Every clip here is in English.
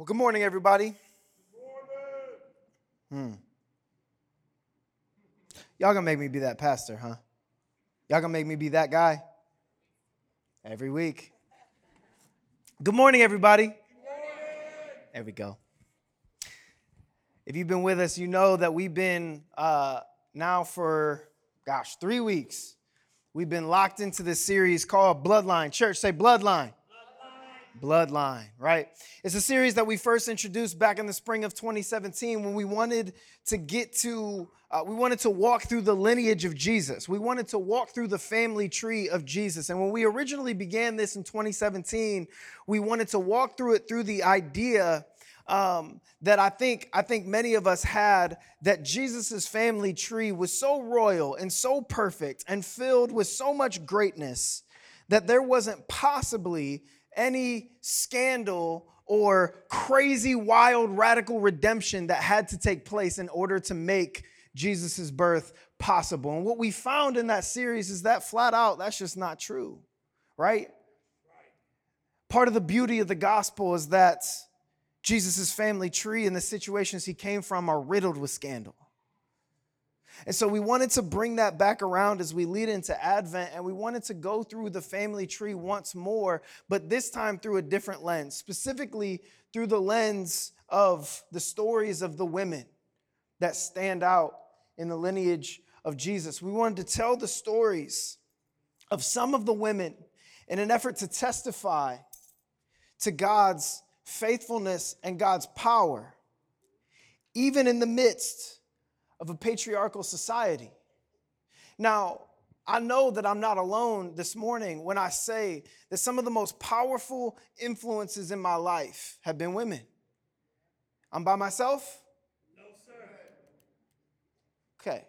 Well, good morning, everybody. Hmm. Y'all gonna make me be that pastor, huh? Y'all gonna make me be that guy? Every week. Good morning, everybody. Good morning. There we go. If you've been with us, you know that we've been uh, now for, gosh, three weeks. We've been locked into this series called Bloodline. Church, say Bloodline. Bloodline, right? It's a series that we first introduced back in the spring of 2017 when we wanted to get to, uh, we wanted to walk through the lineage of Jesus. We wanted to walk through the family tree of Jesus. And when we originally began this in 2017, we wanted to walk through it through the idea um, that I think I think many of us had that Jesus's family tree was so royal and so perfect and filled with so much greatness that there wasn't possibly any scandal or crazy, wild, radical redemption that had to take place in order to make Jesus' birth possible. And what we found in that series is that flat out, that's just not true, right? Part of the beauty of the gospel is that Jesus' family tree and the situations he came from are riddled with scandal. And so we wanted to bring that back around as we lead into Advent, and we wanted to go through the family tree once more, but this time through a different lens, specifically through the lens of the stories of the women that stand out in the lineage of Jesus. We wanted to tell the stories of some of the women in an effort to testify to God's faithfulness and God's power, even in the midst of a patriarchal society. Now, I know that I'm not alone this morning when I say that some of the most powerful influences in my life have been women. I'm by myself? No, sir. Okay.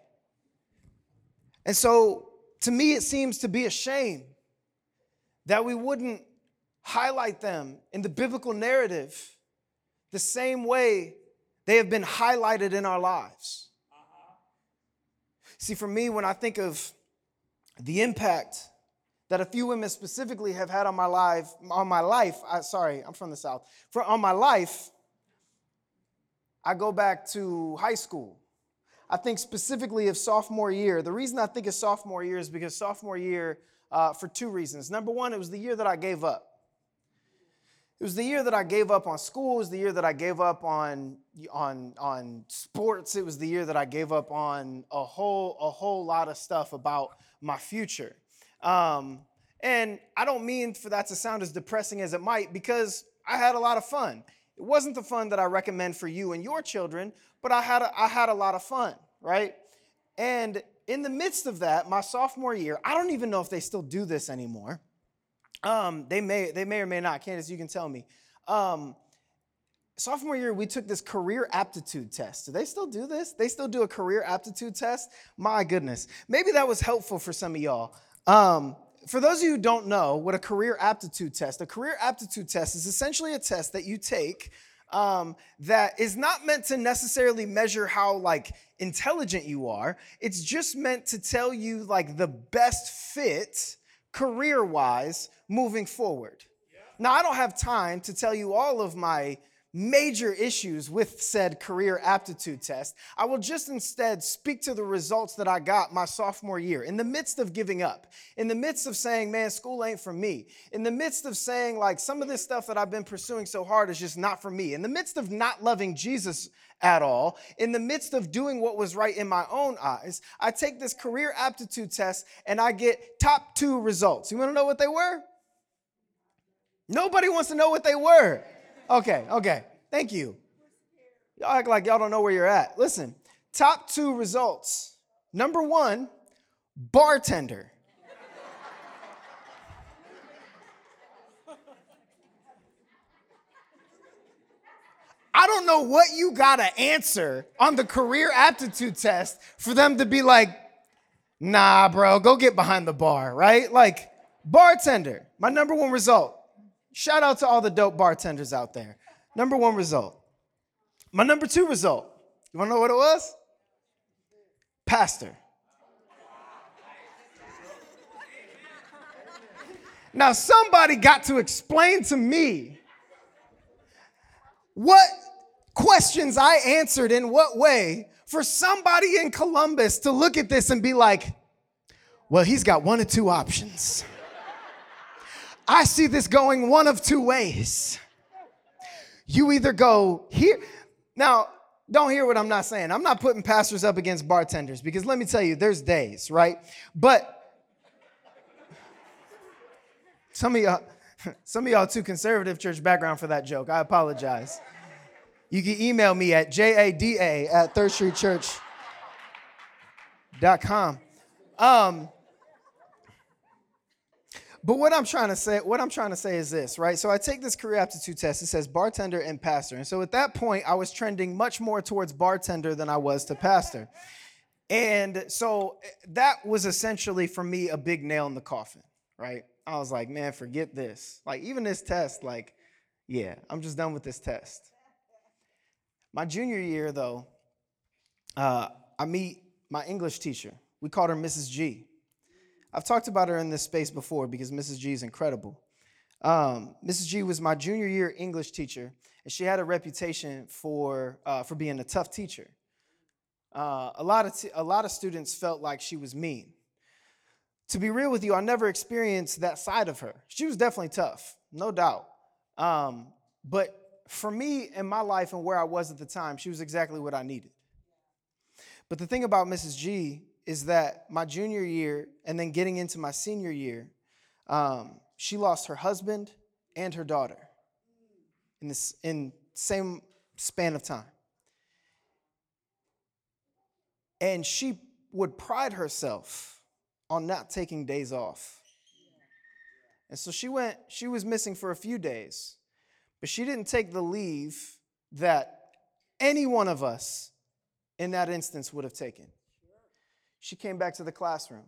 And so, to me, it seems to be a shame that we wouldn't highlight them in the biblical narrative the same way they have been highlighted in our lives. See, for me, when I think of the impact that a few women specifically have had on my life, on my life, I, sorry, I'm from the South, for, on my life, I go back to high school. I think specifically of sophomore year. The reason I think of sophomore year is because sophomore year, uh, for two reasons. Number one, it was the year that I gave up. It was the year that I gave up on school. It was the year that I gave up on, on, on sports. It was the year that I gave up on a whole, a whole lot of stuff about my future. Um, and I don't mean for that to sound as depressing as it might because I had a lot of fun. It wasn't the fun that I recommend for you and your children, but I had a, I had a lot of fun, right? And in the midst of that, my sophomore year, I don't even know if they still do this anymore. Um, they may, they may or may not. Candace, you can tell me. Um, sophomore year, we took this career aptitude test. Do they still do this? They still do a career aptitude test? My goodness. Maybe that was helpful for some of y'all. Um, for those of you who don't know what a career aptitude test, a career aptitude test is essentially a test that you take um, that is not meant to necessarily measure how like intelligent you are. It's just meant to tell you like the best fit career wise moving forward. Now, I don't have time to tell you all of my major issues with said career aptitude test. I will just instead speak to the results that I got my sophomore year in the midst of giving up, in the midst of saying, man, school ain't for me, in the midst of saying, like, some of this stuff that I've been pursuing so hard is just not for me, in the midst of not loving Jesus at all, in the midst of doing what was right in my own eyes, I take this career aptitude test and I get top two results. You wanna know what they were? Nobody wants to know what they were. Okay, okay. Thank you. Y'all act like y'all don't know where you're at. Listen, top two results. Number one, bartender. I don't know what you got to answer on the career aptitude test for them to be like, nah, bro, go get behind the bar, right? Like, bartender, my number one result. Shout out to all the dope bartenders out there. Number one result. My number two result. You wanna know what it was? Pastor. Now, somebody got to explain to me what questions I answered in what way for somebody in Columbus to look at this and be like, well, he's got one of two options. I see this going one of two ways. You either go here. Now, don't hear what I'm not saying. I'm not putting pastors up against bartenders because let me tell you, there's days, right? But some of y'all, some of y'all too conservative church background for that joke. I apologize. You can email me at jada at thirdstreetchurch.com. Um, but what I'm trying to say, what I'm trying to say is this, right? So I take this career aptitude test. It says bartender and pastor. And so at that point, I was trending much more towards bartender than I was to pastor. And so that was essentially for me a big nail in the coffin, right? I was like, man, forget this. Like even this test, like, yeah, I'm just done with this test. My junior year, though, uh, I meet my English teacher. We called her Mrs. G. I've talked about her in this space before because Mrs. G is incredible. Um, Mrs. G was my junior year English teacher, and she had a reputation for, uh, for being a tough teacher. Uh, a, lot of t- a lot of students felt like she was mean. To be real with you, I never experienced that side of her. She was definitely tough, no doubt. Um, but for me in my life and where I was at the time, she was exactly what I needed. But the thing about Mrs. G is that my junior year and then getting into my senior year, um, she lost her husband and her daughter in this in same span of time. And she would pride herself on not taking days off. And so she went, she was missing for a few days, but she didn't take the leave that any one of us in that instance would have taken she came back to the classroom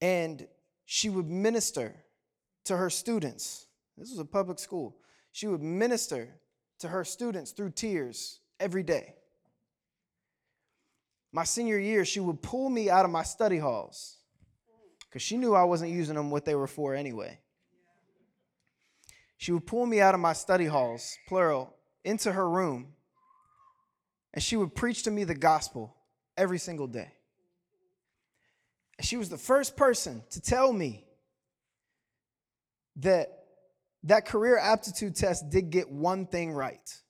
and she would minister to her students. This was a public school. She would minister to her students through tears every day. My senior year, she would pull me out of my study halls because she knew I wasn't using them what they were for anyway. She would pull me out of my study halls, plural, into her room, and she would preach to me the gospel every single day. She was the first person to tell me that that career aptitude test did get one thing right.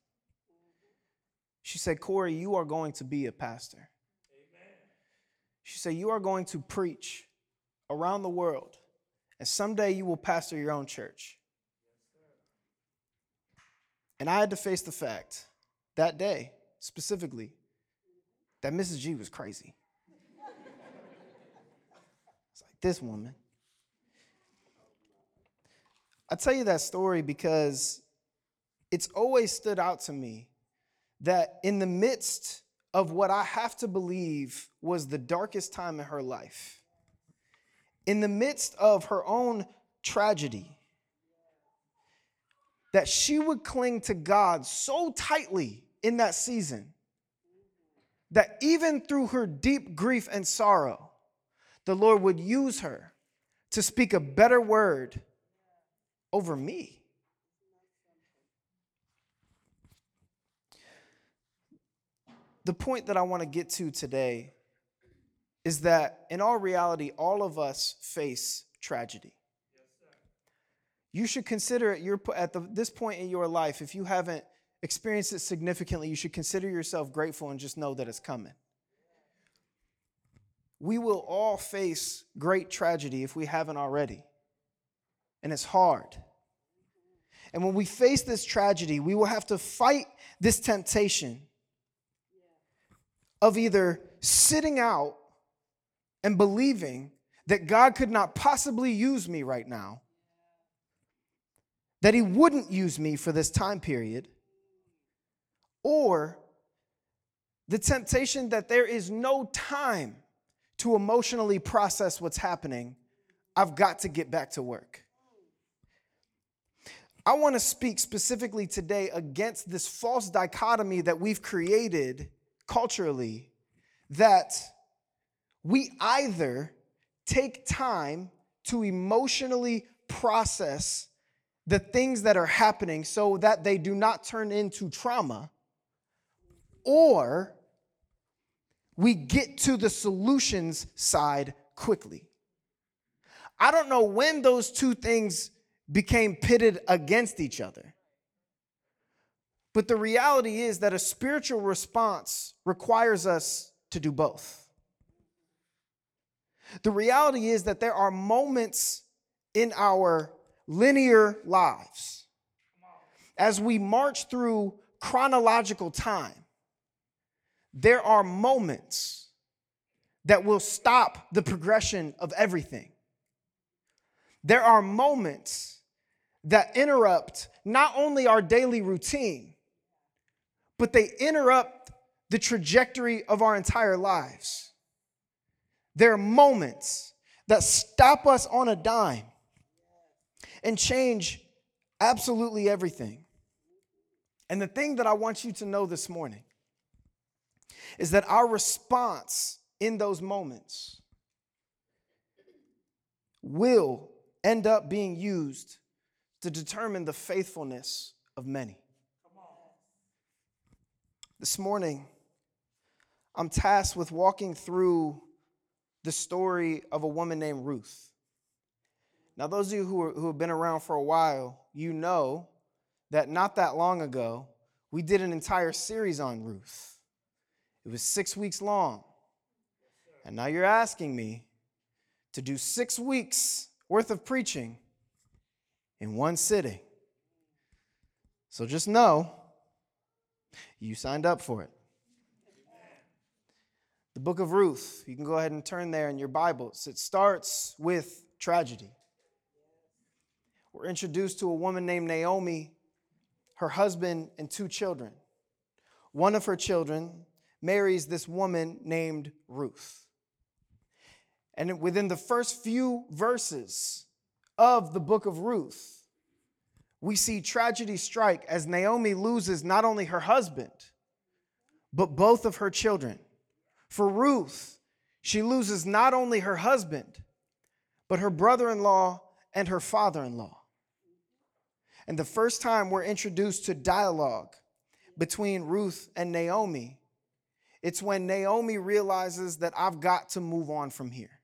She said, Corey, you are going to be a pastor. Amen. She said, You are going to preach around the world, and someday you will pastor your own church. and I had to face the fact that day, specifically, that Mrs. G was crazy. it's like this woman. I tell you that story because it's always stood out to me that in the midst of what I have to believe was the darkest time in her life, in the midst of her own tragedy, that she would cling to God so tightly in that season that even through her deep grief and sorrow, the Lord would use her to speak a better word over me. The point that I want to get to today is that in all reality, all of us face tragedy. You should consider it your, at the, this point in your life, if you haven't experience it significantly, you should consider yourself grateful and just know that it's coming. We will all face great tragedy if we haven't already. And it's hard. And when we face this tragedy, we will have to fight this temptation of either sitting out and believing that God could not possibly use me right now, that He wouldn't use me for this time period, or the temptation that there is no time to emotionally process what's happening. I've got to get back to work. I want to speak specifically today against this false dichotomy that we've created culturally that we either take time to emotionally process the things that are happening so that they do not turn into trauma, or we get to the solutions side quickly. I don't know when those two things became pitted against each other. But the reality is that a spiritual response requires us to do both. The reality is that there are moments in our linear lives as we march through chronological time. There are moments that will stop the progression of everything. There are moments that interrupt not only our daily routine, but they interrupt the trajectory of our entire lives. There are moments that stop us on a dime and change absolutely everything. And the thing that I want you to know this morning is that our response in those moments will end up being used to determine the faithfulness of many. This morning, I'm tasked with walking through the story of a woman named Ruth. Now, those of you who, are, who have been around for a while, you know that not that long ago, we did an entire series on Ruth. It was six weeks long. And now you're asking me to do six weeks worth of preaching in one sitting. So just know you signed up for it. The book of Ruth, you can go ahead and turn there in your Bibles. It starts with tragedy. We're introduced to a woman named Naomi, her husband, and two children. One of her children marries this woman named Ruth. And within the first few verses of the book of Ruth, we see tragedy strike as Naomi loses not only her husband, but both of her children. For Ruth, she loses not only her husband, but her brother in law and her father in law. And the first time we're introduced to dialogue between Ruth and Naomi, it's when Naomi realizes that I've got to move on from here.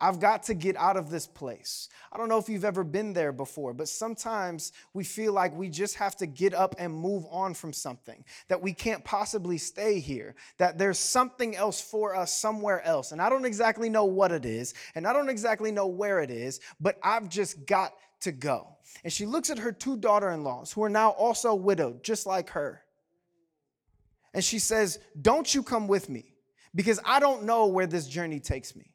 I've got to get out of this place. I don't know if you've ever been there before, but sometimes we feel like we just have to get up and move on from something, that we can't possibly stay here, that there's something else for us somewhere else. And I don't exactly know what it is, and I don't exactly know where it is, but I've just got to go. And she looks at her two daughter in laws, who are now also widowed, just like her. And she says, Don't you come with me, because I don't know where this journey takes me.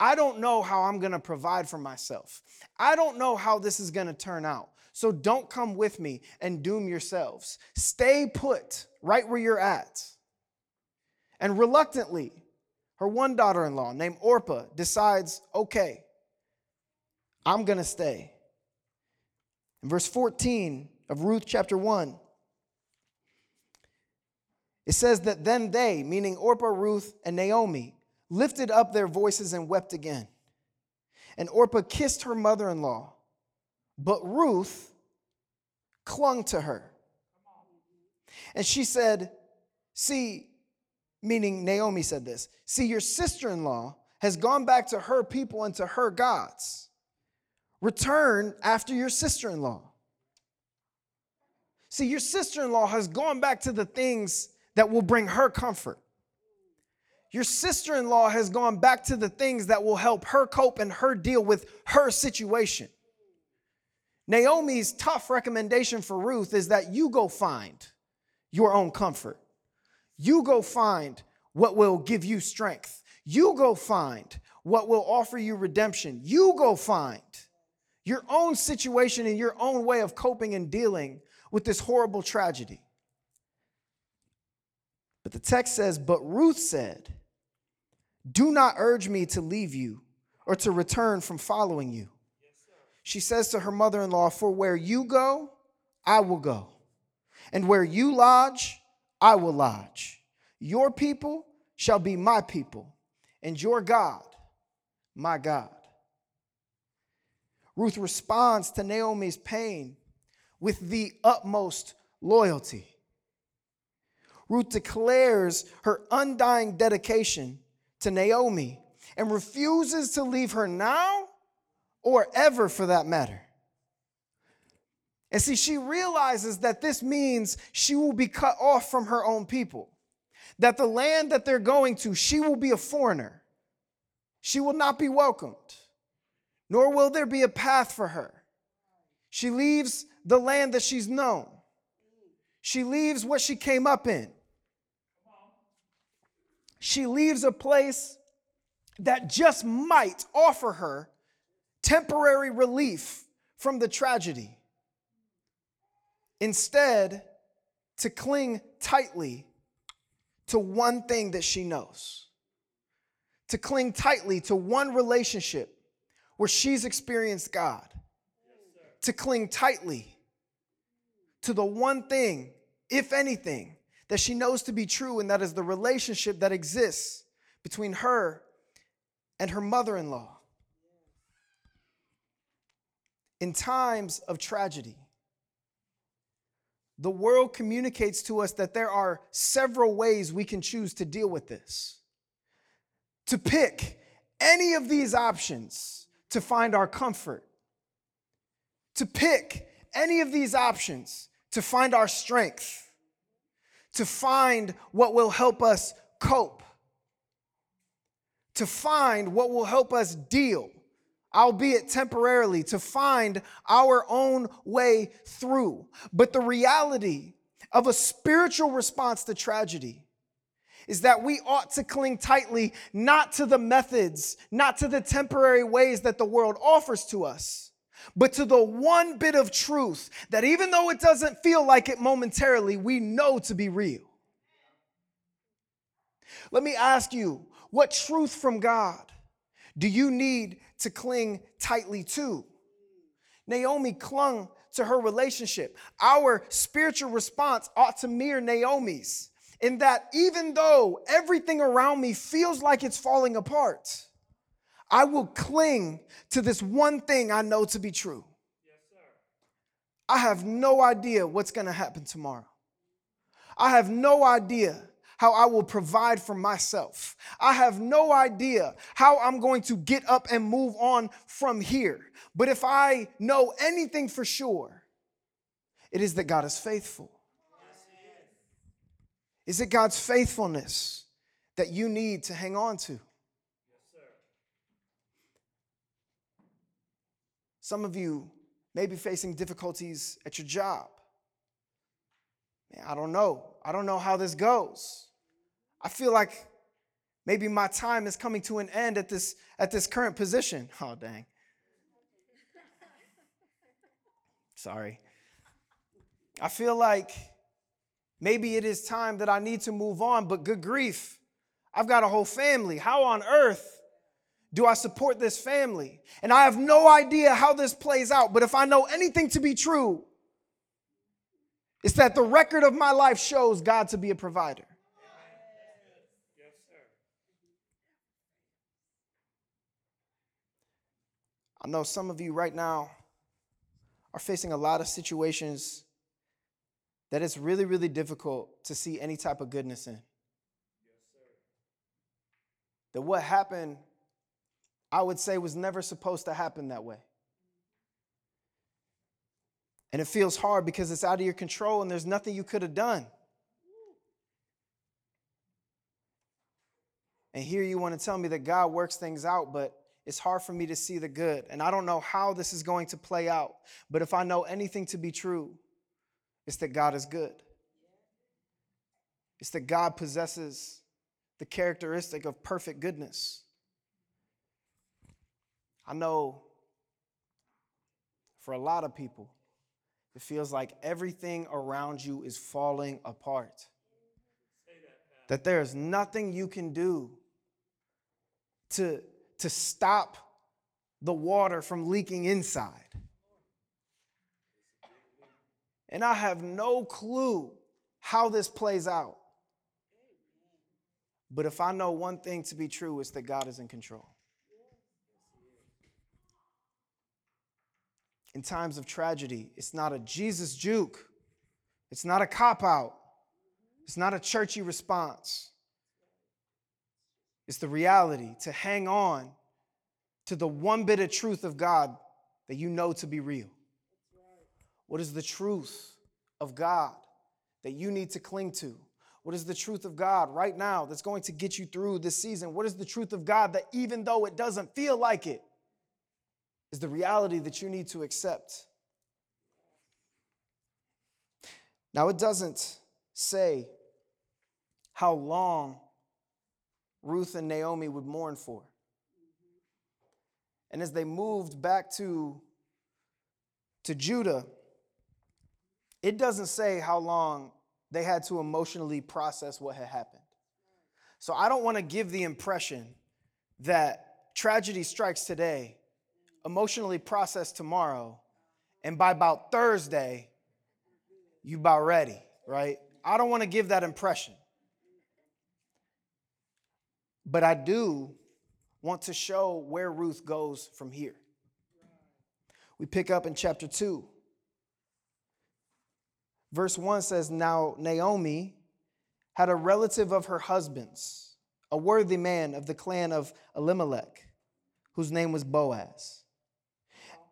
I don't know how I'm to provide for myself. I don't know how this is to turn out. So don't come with me and doom yourselves. Stay put right where you're at. And reluctantly, her one daughter in law named Orpah decides, okay, I'm to stay. In verse 14 of Ruth chapter 1, it says that then they, meaning Orpah, Ruth, and Naomi, lifted up their voices and wept again. And Orpah kissed her mother in law, but Ruth clung to her. And she said, See, meaning Naomi said this, see, your sister in law has gone back to her people and to her gods. Return after your sister in law. See, your sister in law has gone back to the things that will bring her comfort. Your sister in law has gone back to the things that will help her cope and her deal with her situation. Naomi's tough recommendation for Ruth is that you go find your own comfort. You go find what will give you strength. You go find what will offer you redemption. You go find your own situation and your own way of coping and dealing with this horrible tragedy. But the text says, But Ruth said, do not urge me to leave you or to return from following you. She says to her mother in law, For where you go, I will go. And where you lodge, I will lodge. Your people shall be my people, and your God, my God. Ruth responds to Naomi's pain with the utmost loyalty. Ruth declares her undying dedication to Naomi and refuses to leave her now or ever for that matter. And see, she realizes that this means she will be cut off from her own people, that the land that they're going to, she will be a foreigner. She will not be welcomed, nor will there be a path for her. She leaves the land that she's known, she leaves what she came up in. She leaves a place that just might offer her temporary relief from the tragedy. Instead, to cling tightly to one thing that she knows, to cling tightly to one relationship where she's experienced God, to cling tightly to the one thing, if anything, that she knows to be true, and that is the relationship that exists between her and her mother in law. In times of tragedy, the world communicates to us that there are several ways we can choose to deal with this. To pick any of these options to find our comfort, to pick any of these options to find our strength, to find what will help us cope, to find what will help us deal albeit temporarily, to find our own way through. But the reality of a spiritual response to tragedy is that we ought to cling tightly not to the methods, not to the temporary ways that the world offers to us, but to the one bit of truth that even though it doesn't feel like it momentarily, we know to be real. Let me ask you, what truth from God do you need to cling tightly to. Naomi clung to her relationship. Our spiritual response ought to mirror Naomi's in that even though everything around me feels like it's falling apart, I will cling to this one thing I know to be true. Yes, I have no idea what's going to happen tomorrow. I have no idea how I will provide for myself. I have no idea how I'm going to get up and move on from here. But if I know anything for sure, it is that God is faithful. Is it God's faithfulness that you need to hang on to? Some of you may be facing difficulties at your job. Man, I don't know. I don't know how this goes. I feel like maybe my time is coming to an end at this at this current position. Oh dang. Sorry. I feel like maybe it is time that I need to move on, but good grief. I've got a whole family. How on earth do I support this family? And I have no idea how this plays out, but if I know anything to be true, it's that the record of my life shows God to be a provider. Yes, I know some of you right now are facing a lot of situations that it's really, really difficult to see any type of goodness in. Yes, that what happened, I would say, was never supposed to happen that way. And it feels hard because it's out of your control and there's nothing you could have done. And here you want to tell me that God works things out, but it's hard for me to see the good. And I don't know how this is going to play out. But if I know anything to be true, it's that God is good. It's that God possesses the characteristic of perfect goodness. I know for a lot of people, it feels like everything around you is falling apart. That, there is nothing you can do to to stop the water from leaking inside. And I have no clue how this plays out. But if I know one thing to be true, it's that God is in control. In times of tragedy. It's not a Jesus juke, it's not a cop out, it's not a churchy response. It's the reality to hang on to the one bit of truth of God that you know to be real. What is the truth of God that you need to cling to? What is the truth of God right now that's going to get you through this season? What is the truth of God that even though it doesn't feel like it, is the reality that you need to accept? Now, it doesn't say how long Ruth and Naomi would mourn for. And as they moved back to, to Judah, it doesn't say how long they had to emotionally process what had happened. So I don't want to give the impression that tragedy strikes today, emotionally processed tomorrow, and by about Thursday, you about ready, right? I don't want to give that impression. But I do want to show where Ruth goes from here. We pick up in chapter 2. Verse 1 says, Now Naomi had a relative of her husband's, a worthy man of the clan of Elimelech, whose name was Boaz.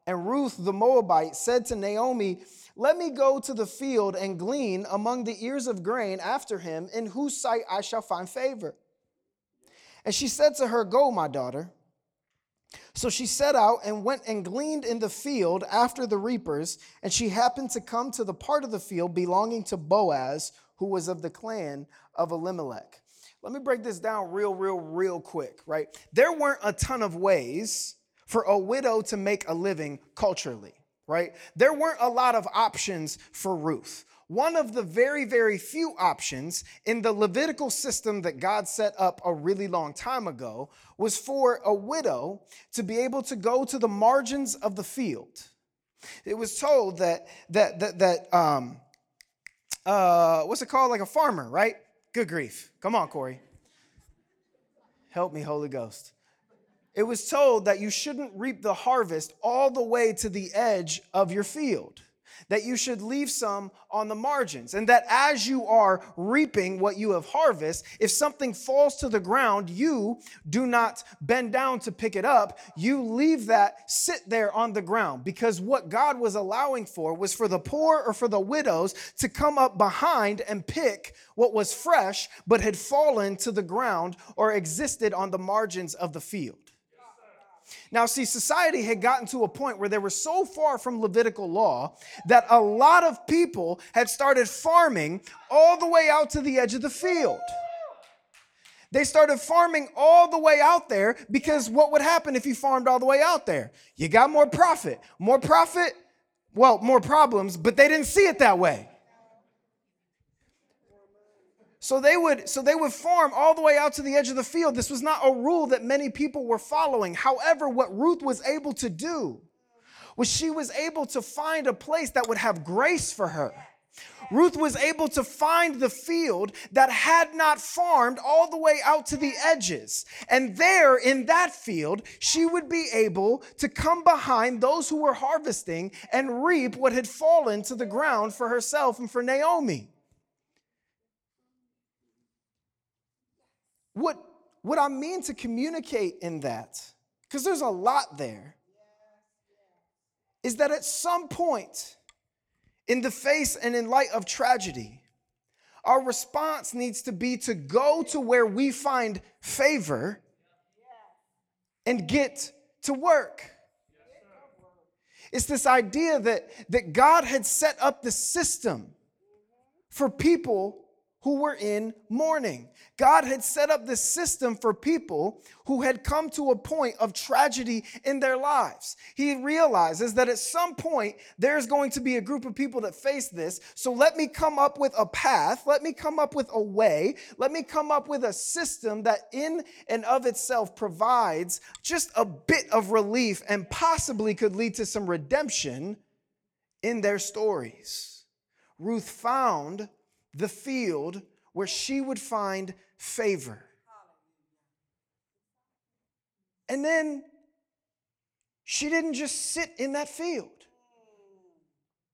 And Ruth the Moabite said to Naomi, Let me go to the field and glean among the ears of grain after him, in whose sight I shall find favor. And she said to her, Go, my daughter. So she set out and went and gleaned in the field after the reapers, and she happened to come to the part of the field belonging to Boaz, who was of the clan of Elimelech. Let me break this down real, real, real quick, right? There weren't a ton of ways for a widow to make a living culturally, right? There weren't a lot of options for Ruth one of the very, very few options in the Levitical system that God set up a really long time ago was for a widow to be able to go to the margins of the field. It was told that that that that um uh what's it called like a farmer, right? Good grief. Come on, Corey. Help me, Holy Ghost. It was told that you shouldn't reap the harvest all the way to the edge of your field that you should leave some on the margins, and that as you are reaping what you have harvested, if something falls to the ground, you do not bend down to pick it up. You leave that sit there on the ground because what God was allowing for was for the poor or for the widows to come up behind and pick what was fresh but had fallen to the ground or existed on the margins of the field. Now, see, society had gotten to a point where they were so far from Levitical law that a lot of people had started farming all the way out to the edge of the field. They started farming all the way out there because what would happen if you farmed all the way out there? You got more profit. More profit, well, more problems, but they didn't see it that way. So they would so they would farm all the way out to the edge of the field. This was not a rule that many people were following. However, what Ruth was able to do was she was able to find a place that would have grace for her. Ruth was able to find the field that had not farmed all the way out to the edges. And there in that field, she would be able to come behind those who were harvesting and reap what had fallen to the ground for herself and for Naomi. What, what I mean to communicate in that, because there's a lot there, is that at some point in the face and in light of tragedy, our response needs to be to go to where we find favor and get to work. It's this idea that, that God had set up the system for people who were in mourning. God had set up this system for people who had come to a point of tragedy in their lives. He realizes that at some point there's going to be a group of people that face this. So let me come up with a path, let me come up with a way, let me come up with a system that in and of itself provides just a bit of relief and possibly could lead to some redemption in their stories. Ruth found the field where she would find favor. And then she didn't just sit in that field.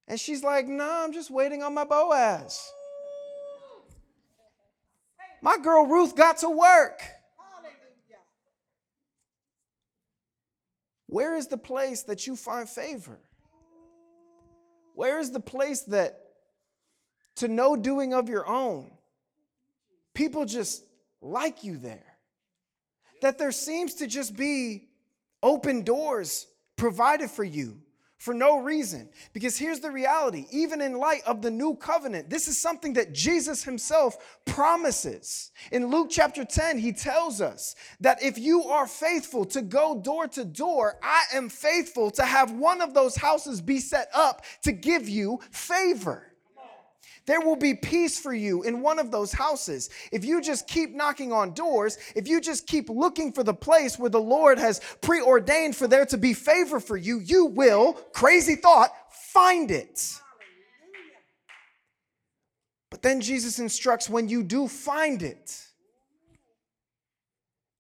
And she's like, No, nah, I'm just waiting on my Boaz. My girl Ruth got to work. Where is the place that you find favor? Where is the place that, to no doing of your own, people just like you there? That there seems to just be open doors provided for you for no reason. Because here's the reality even in light of the new covenant, this is something that Jesus himself promises. In Luke chapter 10, he tells us that if you are faithful to go door to door, I am faithful to have one of those houses be set up to give you favor. There will be peace for you in one of those houses. If you just keep knocking on doors, if you just keep looking for the place where the Lord has preordained for there to be favor for you, you will, crazy thought, find it. But then Jesus instructs when you do find it,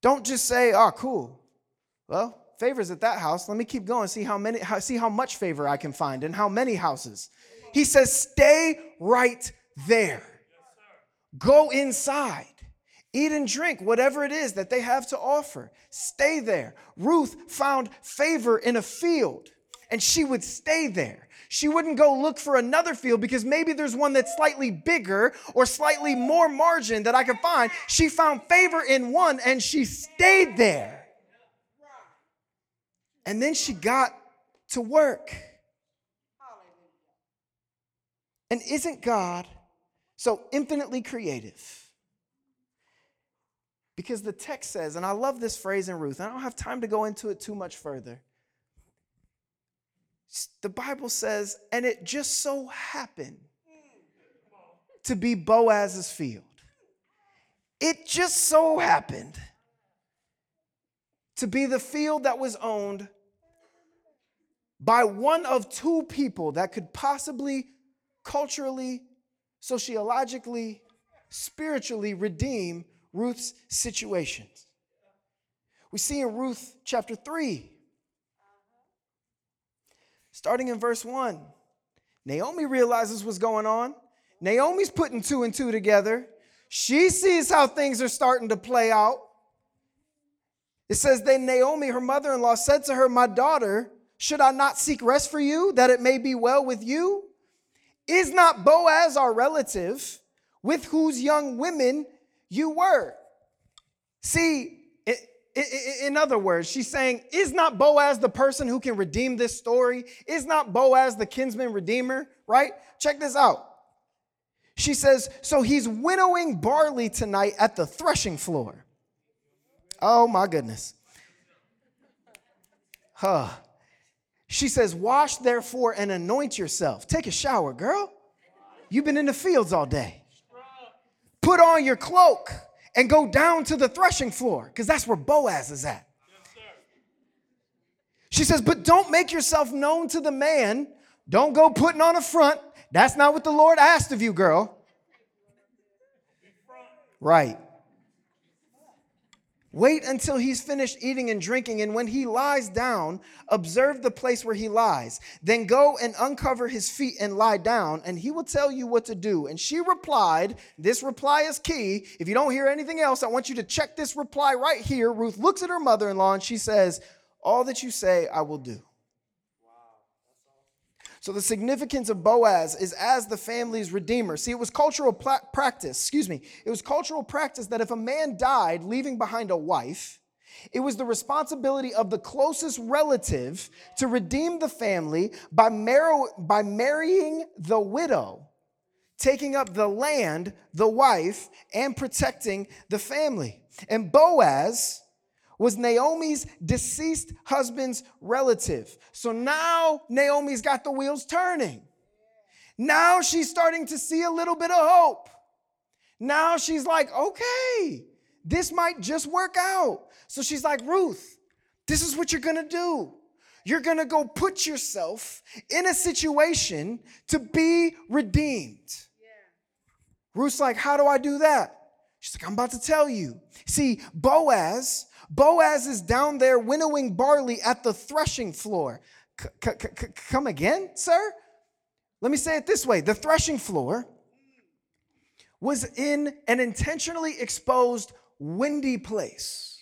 don't just say, oh, cool. Well, favors at that house. Let me keep going, see how many, see how much favor I can find and how many houses. He says, stay right there. Go inside. Eat and drink whatever it is that they have to offer. Stay there. Ruth found favor in a field and she would stay there. She wouldn't go look for another field because maybe there's one that's slightly bigger or slightly more margin that I could find. She found favor in one and she stayed there. And then she got to work. And isn't God so infinitely creative? Because the text says, and I love this phrase in Ruth, I don't have time to go into it too much further. The Bible says, and it just so happened to be Boaz's field. It just so happened to be the field that was owned by one of two people that could possibly culturally, sociologically, spiritually redeem Ruth's situations. We see in Ruth chapter 3, starting in verse 1, Naomi realizes what's going on. Naomi's putting two and two together. She sees how things are starting to play out. It says, Then Naomi, her mother in law, said to her, My daughter, should I not seek rest for you, that it may be well with you? Is not Boaz our relative with whose young women you were? See, in other words, she's saying, Is not Boaz the person who can redeem this story? Is not Boaz the kinsman redeemer? Right? Check this out. She says, So he's winnowing barley tonight at the threshing floor. Oh my goodness. Huh. She says, Wash therefore and anoint yourself. Take a shower, girl. You've been in the fields all day. Put on your cloak and go down to the threshing floor because that's where Boaz is at. She says, But don't make yourself known to the man. Don't go putting on a front. That's not what the Lord asked of you, girl. Right. Wait until he's finished eating and drinking, and when he lies down, observe the place where he lies. Then go and uncover his feet and lie down, and he will tell you what to do. And she replied, This reply is key. If you don't hear anything else, I want you to check this reply right here. Ruth looks at her mother in law and she says, All that you say, I will do. So the significance of Boaz is as the family's redeemer. See, it was cultural practice, excuse me, it was cultural practice that if a man died leaving behind a wife, it was the responsibility of the closest relative to redeem the family by, mar- by marrying the widow, taking up the land, the wife, and protecting the family. And Boaz was Naomi's deceased husband's relative. So now Naomi's got the wheels turning. Now she's starting to see a little bit of hope. Now she's like, okay, this might just work out. So she's like, Ruth, this is what you're gonna do. You're gonna go put yourself in a situation to be redeemed. Yeah. Ruth's like, how do I do that? She's like, I'm about to tell you. See, Boaz Boaz is down there winnowing barley at the threshing floor. Come again, sir? Let me say it this way the threshing floor was in an intentionally exposed, windy place.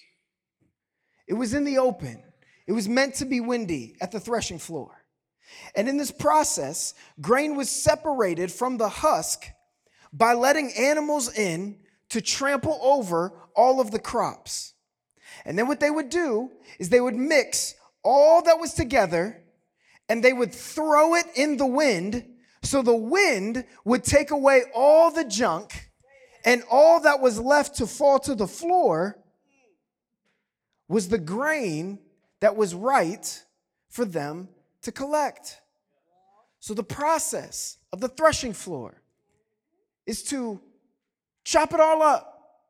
It was in the open. It was meant to be windy at the threshing floor. And in this process, grain was separated from the husk by letting animals in to trample over all of the crops. And then what they would do is they would mix all that was together and they would throw it in the wind so the wind would take away all the junk and all that was left to fall to the floor was the grain that was right for them to collect. So the process of the threshing floor is to chop it all up,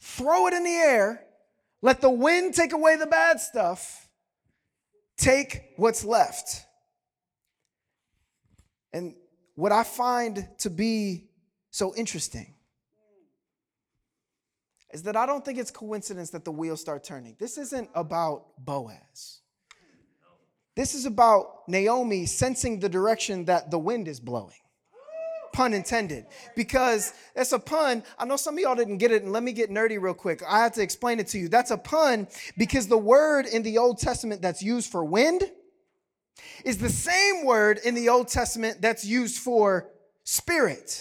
throw it in the air, let the wind take away the bad stuff, take what's left. And what I find to be so interesting is that I don't think it's coincidence that the wheels start turning. This isn't about Boaz. This is about Naomi sensing the direction that the wind is blowing. Pun intended. Because that's a pun. I know some of y'all didn't get it, and let me get nerdy real quick. I have to explain it to you. That's a pun because the word in the Old Testament that's used for wind is the same word in the Old Testament that's used for spirit.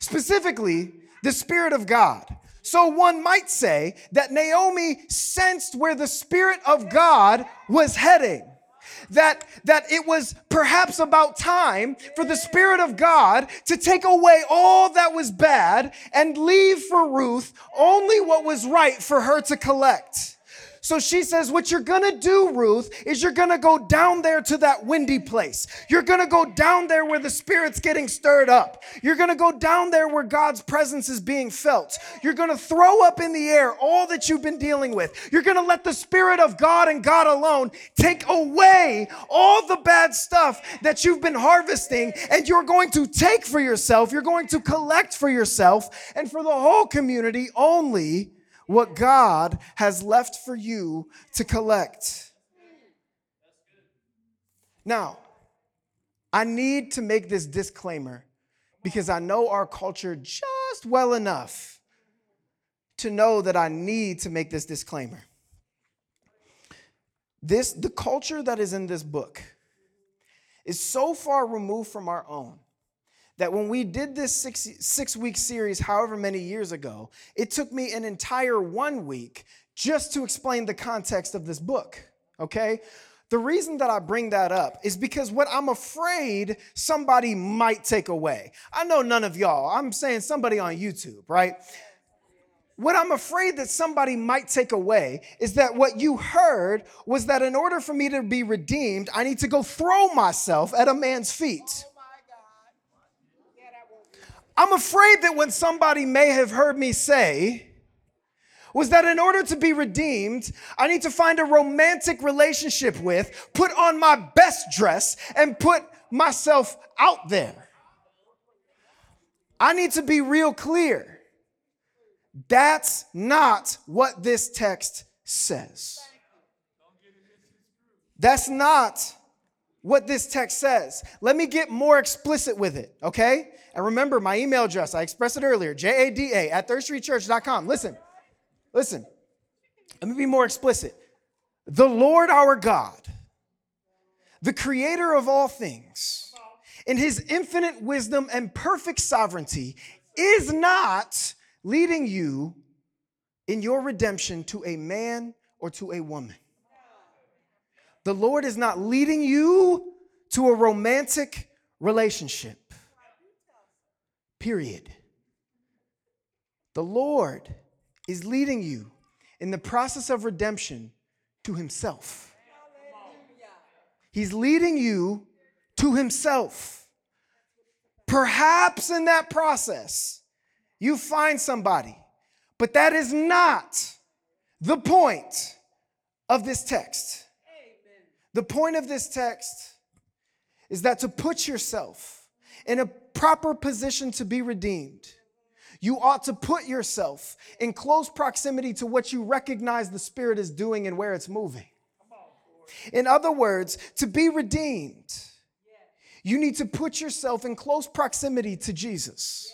Specifically, the Spirit of God. So one might say that Naomi sensed where the Spirit of God was heading that, that it was perhaps about time for the Spirit of God to take away all that was bad and leave for Ruth only what was right for her to collect. So she says, What you're gonna do, Ruth, is you're gonna go down there to that windy place. You're gonna go down there where the Spirit's getting stirred up. You're gonna go down there where God's presence is being felt. You're gonna throw up in the air all that you've been dealing with. You're gonna let the Spirit of God and God alone take away all the bad stuff that you've been harvesting, and you're going to take for yourself, you're going to collect for yourself, and for the whole community only what God has left for you to collect. Now, I need to make this disclaimer because I know our culture just well enough to know that I need to make this disclaimer. This the culture that is in this book is so far removed from our own that when we did this six, six week series, however many years ago, it took me an entire one week just to explain the context of this book, okay? The reason that I bring that up is because what I'm afraid somebody might take away. I know none of y'all, I'm saying somebody on YouTube, right? What I'm afraid that somebody might take away is that what you heard was that in order for me to be redeemed, I need to go throw myself at a man's feet. I'm afraid that when somebody may have heard me say, was that in order to be redeemed, I need to find a romantic relationship with, put on my best dress, and put myself out there. I need to be real clear. That's not what this text says. That's not what this text says. Let me get more explicit with it, okay? And remember my email address, I expressed it earlier, J-A-D-A at thirdstreetchurch.com. Listen, listen. Let me be more explicit. The Lord our God, the creator of all things, in his infinite wisdom and perfect sovereignty, is not leading you in your redemption to a man or to a woman. The Lord is not leading you to a romantic relationship. Period. The Lord is leading you in the process of redemption to Himself. He's leading you to Himself. Perhaps in that process, you find somebody, but that is not the point of this text. The point of this text is that to put yourself in a proper position to be redeemed, you ought to put yourself in close proximity to what you recognize the Spirit is doing and where it's moving. In other words, to be redeemed, you need to put yourself in close proximity to Jesus.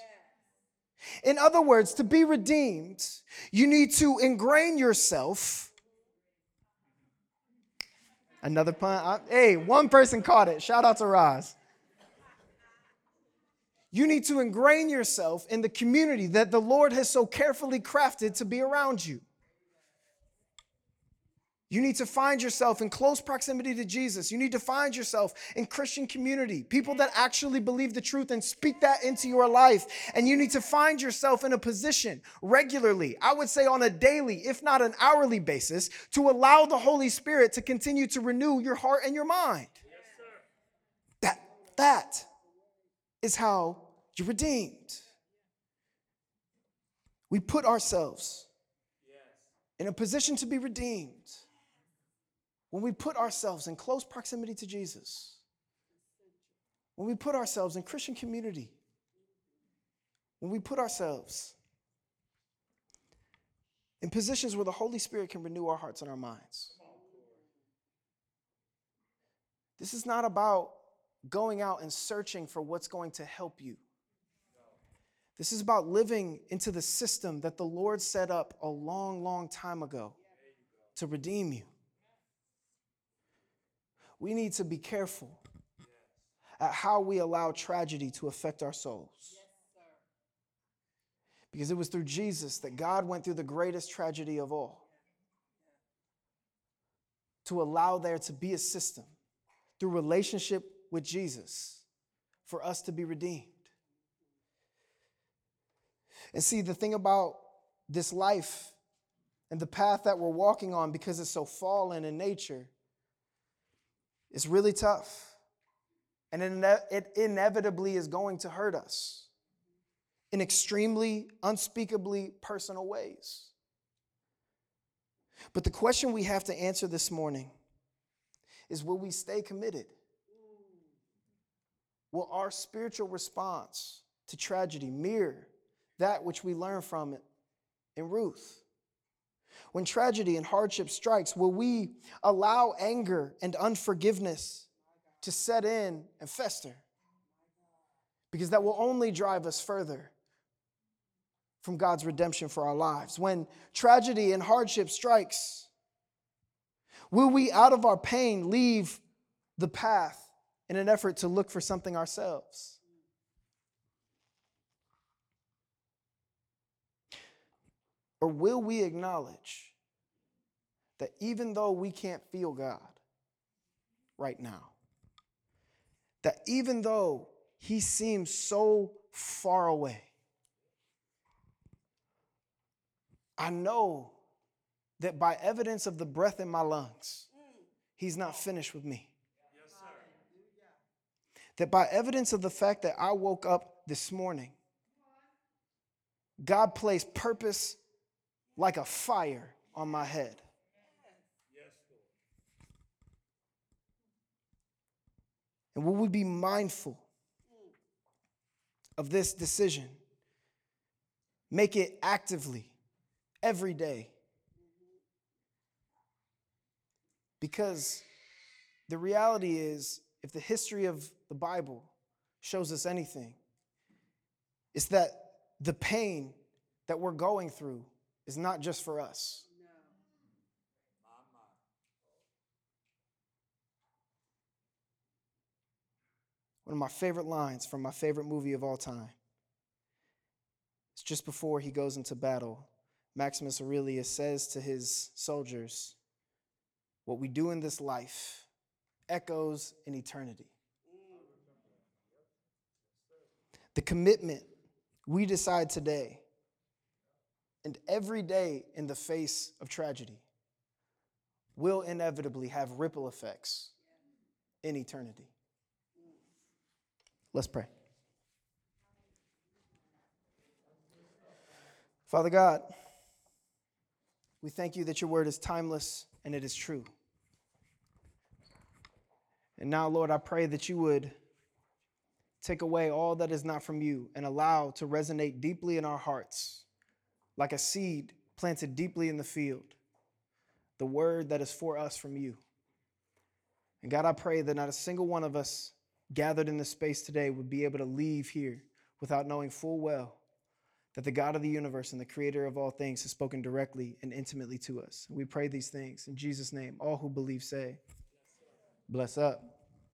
In other words, to be redeemed, you need to ingrain yourself. Another pun. I, hey, one person caught it. Shout out to Roz. You need to ingrain yourself in the community that the Lord has so carefully crafted to be around you. You need to find yourself in close proximity to Jesus. You need to find yourself in Christian community, people that actually believe the truth and speak that into your life. And you need to find yourself in a position regularly, I would say on a daily, if not an hourly basis, to allow the Holy Spirit to continue to renew your heart and your mind. That, that is how you're redeemed. We put ourselves in a position to be redeemed when we put ourselves in close proximity to Jesus, when we put ourselves in Christian community, when we put ourselves in positions where the Holy Spirit can renew our hearts and our minds. This is not about going out and searching for what's going to help you. This is about living into the system that the Lord set up a long, long time ago to redeem you we need to be careful at how we allow tragedy to affect our souls. Because it was through Jesus that God went through the greatest tragedy of all. To allow there to be a system through relationship with Jesus for us to be redeemed. And see, the thing about this life and the path that we're walking on, because it's so fallen in nature, it's really tough. And it inevitably is going to hurt us in extremely, unspeakably personal ways. But the question we have to answer this morning is will we stay committed? Will our spiritual response to tragedy mirror that which we learn from it in Ruth? When tragedy and hardship strikes, will we allow anger and unforgiveness to set in and fester? Because that will only drive us further from God's redemption for our lives. When tragedy and hardship strikes, will we, out of our pain, leave the path in an effort to look for something ourselves? Or will we acknowledge that even though we can't feel God right now, that even though He seems so far away, I know that by evidence of the breath in my lungs, He's not finished with me. that by evidence of the fact that I woke up this morning, God placed purpose like a fire on my head. And will we be mindful of this decision? Make it actively every day. Because the reality is, if the history of the Bible shows us anything, it's that the pain that we're going through is not just for us. One of my favorite lines from my favorite movie of all time. It's just before he goes into battle. Maximus Aurelius says to his soldiers, What we do in this life echoes in eternity. The commitment we decide today and every day in the face of tragedy will inevitably have ripple effects in eternity. Let's pray. Father God, we thank you that your word is timeless and it is true. And now, Lord, I pray that you would take away all that is not from you and allow to resonate deeply in our hearts like a seed planted deeply in the field, the word that is for us from you. And God, I pray that not a single one of us gathered in this space today would be able to leave here without knowing full well that the God of the universe and the creator of all things has spoken directly and intimately to us. We pray these things in Jesus' name. All who believe say, Bless up.